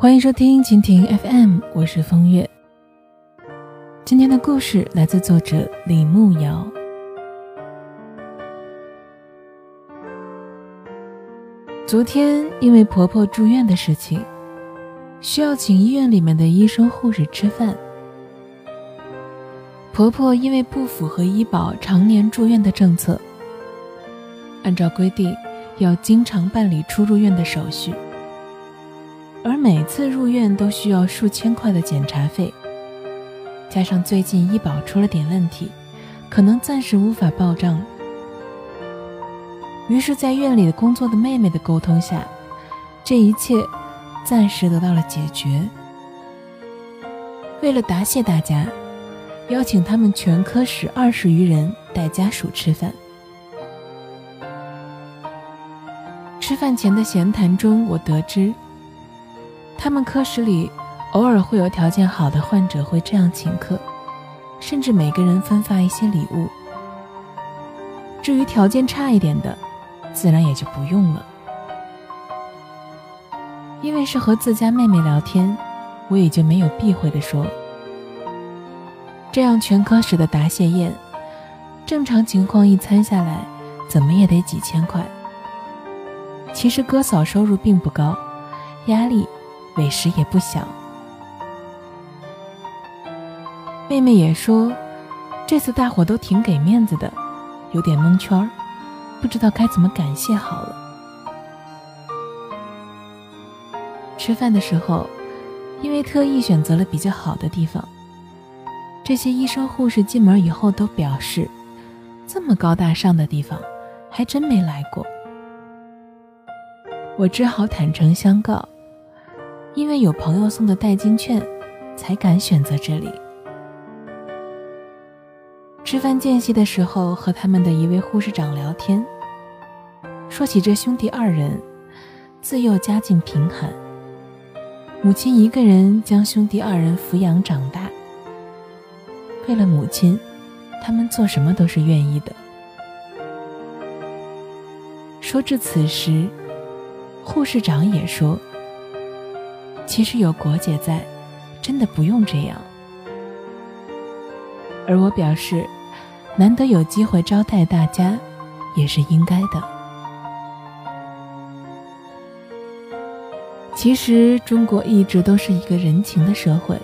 欢迎收听蜻蜓 FM，我是风月。今天的故事来自作者李慕瑶。昨天因为婆婆住院的事情，需要请医院里面的医生护士吃饭。婆婆因为不符合医保常年住院的政策，按照规定要经常办理出入院的手续。而每次入院都需要数千块的检查费，加上最近医保出了点问题，可能暂时无法报账。于是，在院里的工作的妹妹的沟通下，这一切暂时得到了解决。为了答谢大家，邀请他们全科室二十余人带家属吃饭。吃饭前的闲谈中，我得知。他们科室里偶尔会有条件好的患者会这样请客，甚至每个人分发一些礼物。至于条件差一点的，自然也就不用了。因为是和自家妹妹聊天，我也就没有避讳的说：“这样全科室的答谢宴，正常情况一餐下来，怎么也得几千块。其实哥嫂收入并不高，压力。”委实也不小。妹妹也说，这次大伙都挺给面子的，有点蒙圈儿，不知道该怎么感谢好了。吃饭的时候，因为特意选择了比较好的地方，这些医生护士进门以后都表示，这么高大上的地方，还真没来过。我只好坦诚相告。因为有朋友送的代金券，才敢选择这里。吃饭间隙的时候，和他们的一位护士长聊天，说起这兄弟二人，自幼家境贫寒，母亲一个人将兄弟二人抚养长大。为了母亲，他们做什么都是愿意的。说至此时，护士长也说。其实有国姐在，真的不用这样。而我表示，难得有机会招待大家，也是应该的。其实中国一直都是一个人情的社会，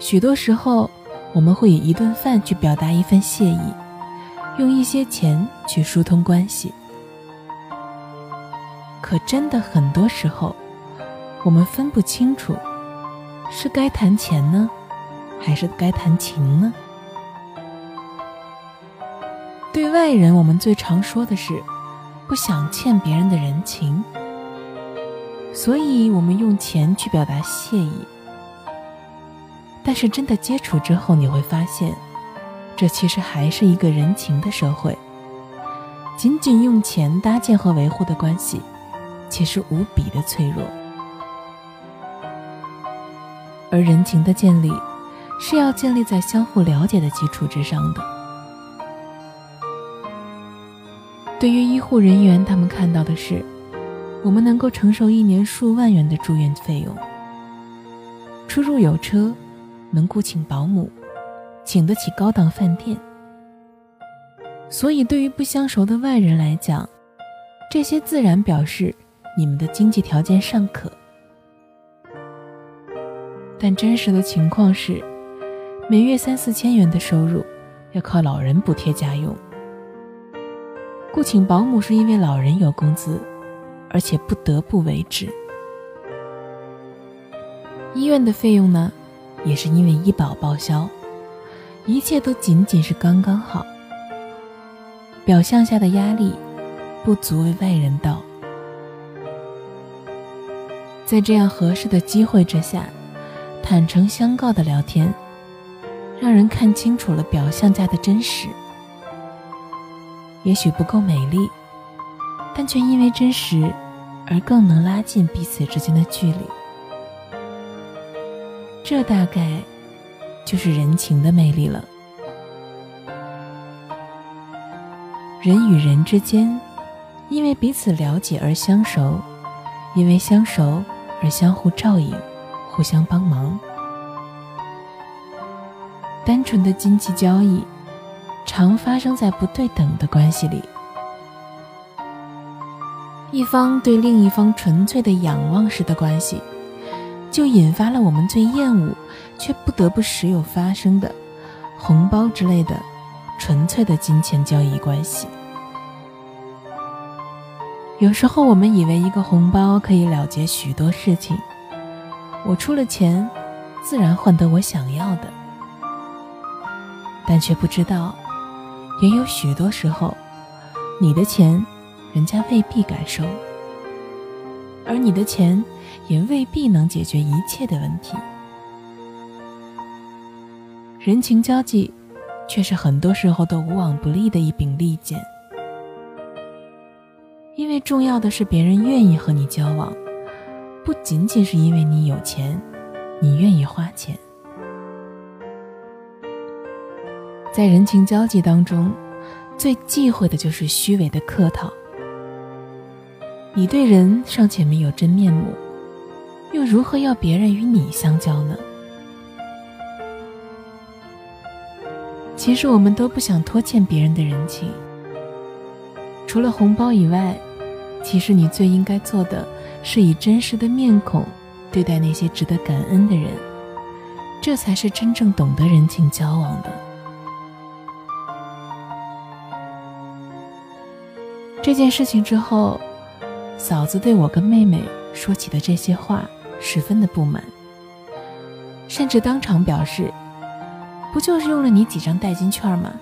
许多时候我们会以一顿饭去表达一份谢意，用一些钱去疏通关系。可真的很多时候。我们分不清楚，是该谈钱呢，还是该谈情呢？对外人，我们最常说的是不想欠别人的人情，所以我们用钱去表达谢意。但是真的接触之后，你会发现，这其实还是一个人情的社会。仅仅用钱搭建和维护的关系，其实无比的脆弱。而人情的建立，是要建立在相互了解的基础之上的。对于医护人员，他们看到的是，我们能够承受一年数万元的住院费用，出入有车，能雇请保姆，请得起高档饭店。所以，对于不相熟的外人来讲，这些自然表示你们的经济条件尚可。但真实的情况是，每月三四千元的收入，要靠老人补贴家用。雇请保姆是因为老人有工资，而且不得不为之。医院的费用呢，也是因为医保报销，一切都仅仅是刚刚好。表象下的压力，不足为外人道。在这样合适的机会之下。坦诚相告的聊天，让人看清楚了表象下的真实。也许不够美丽，但却因为真实而更能拉近彼此之间的距离。这大概就是人情的魅力了。人与人之间，因为彼此了解而相熟，因为相熟而相互照应，互相帮忙。单纯的经济交易，常发生在不对等的关系里。一方对另一方纯粹的仰望式的关系，就引发了我们最厌恶却不得不时有发生的红包之类的纯粹的金钱交易关系。有时候我们以为一个红包可以了结许多事情，我出了钱，自然换得我想要的。但却不知道，也有许多时候，你的钱，人家未必敢收，而你的钱，也未必能解决一切的问题。人情交际，却是很多时候都无往不利的一柄利剑。因为重要的是别人愿意和你交往，不仅仅是因为你有钱，你愿意花钱。在人情交际当中，最忌讳的就是虚伪的客套。你对人尚且没有真面目，又如何要别人与你相交呢？其实我们都不想拖欠别人的人情，除了红包以外，其实你最应该做的是以真实的面孔对待那些值得感恩的人，这才是真正懂得人情交往的。这件事情之后，嫂子对我跟妹妹说起的这些话十分的不满，甚至当场表示：“不就是用了你几张代金券吗？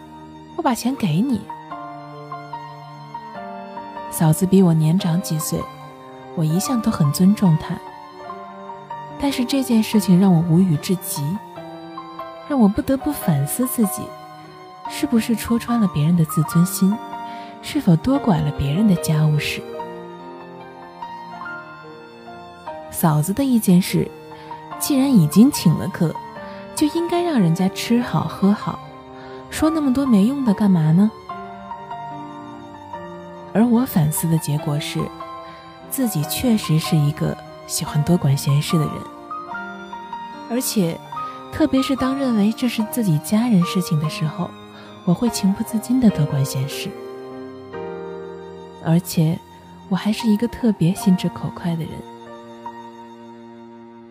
我把钱给你。”嫂子比我年长几岁，我一向都很尊重他，但是这件事情让我无语至极，让我不得不反思自己，是不是戳穿了别人的自尊心。是否多管了别人的家务事？嫂子的意见是，既然已经请了客，就应该让人家吃好喝好，说那么多没用的干嘛呢？而我反思的结果是，自己确实是一个喜欢多管闲事的人，而且，特别是当认为这是自己家人事情的时候，我会情不自禁的多管闲事。而且，我还是一个特别心直口快的人。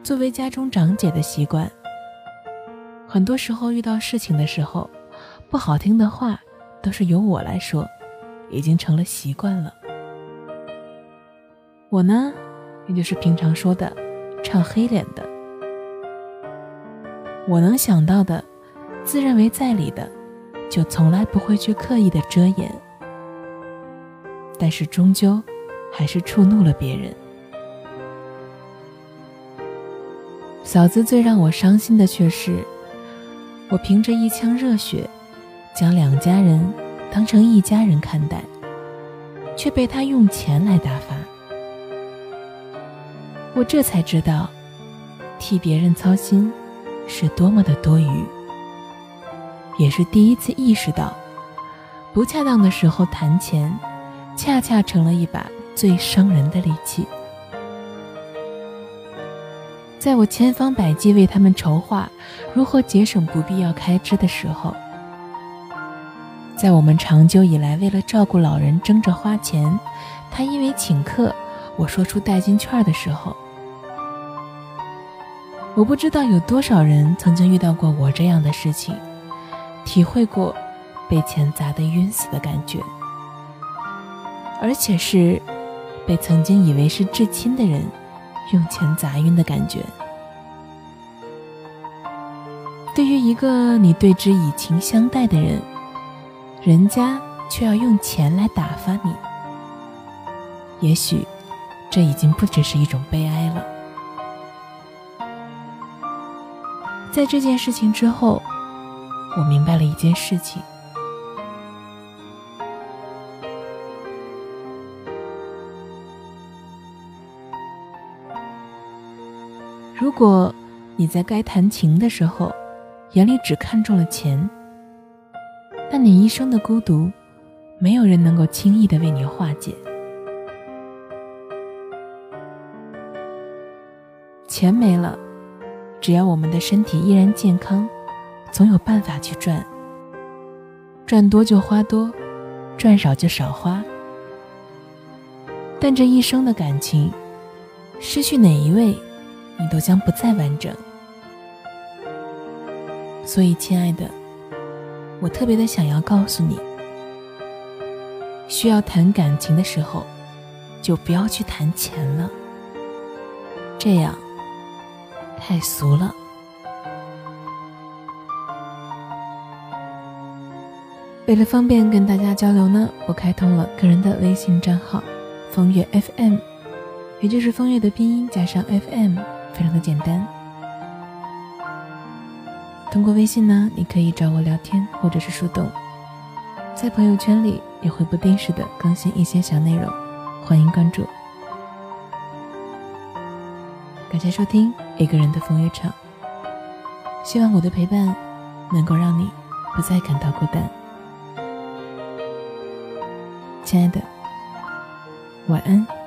作为家中长姐的习惯，很多时候遇到事情的时候，不好听的话都是由我来说，已经成了习惯了。我呢，也就是平常说的唱黑脸的。我能想到的，自认为在理的，就从来不会去刻意的遮掩。但是终究，还是触怒了别人。嫂子最让我伤心的却是，我凭着一腔热血，将两家人当成一家人看待，却被他用钱来打发。我这才知道，替别人操心是多么的多余，也是第一次意识到，不恰当的时候谈钱。恰恰成了一把最伤人的利器。在我千方百计为他们筹划如何节省不必要开支的时候，在我们长久以来为了照顾老人争着花钱，他因为请客，我说出代金券的时候，我不知道有多少人曾经遇到过我这样的事情，体会过被钱砸得晕死的感觉。而且是被曾经以为是至亲的人用钱砸晕的感觉。对于一个你对之以情相待的人，人家却要用钱来打发你，也许这已经不只是一种悲哀了。在这件事情之后，我明白了一件事情。如果你在该谈情的时候，眼里只看中了钱，那你一生的孤独，没有人能够轻易的为你化解。钱没了，只要我们的身体依然健康，总有办法去赚。赚多就花多，赚少就少花。但这一生的感情，失去哪一位，你都将不再完整。所以，亲爱的，我特别的想要告诉你，需要谈感情的时候，就不要去谈钱了，这样太俗了。为了方便跟大家交流呢，我开通了个人的微信账号。风月 FM，也就是风月的拼音加上 FM，非常的简单。通过微信呢，你可以找我聊天或者是树洞，在朋友圈里也会不定时的更新一些小内容，欢迎关注。感谢收听一个人的风月场，希望我的陪伴能够让你不再感到孤单，亲爱的。晚安。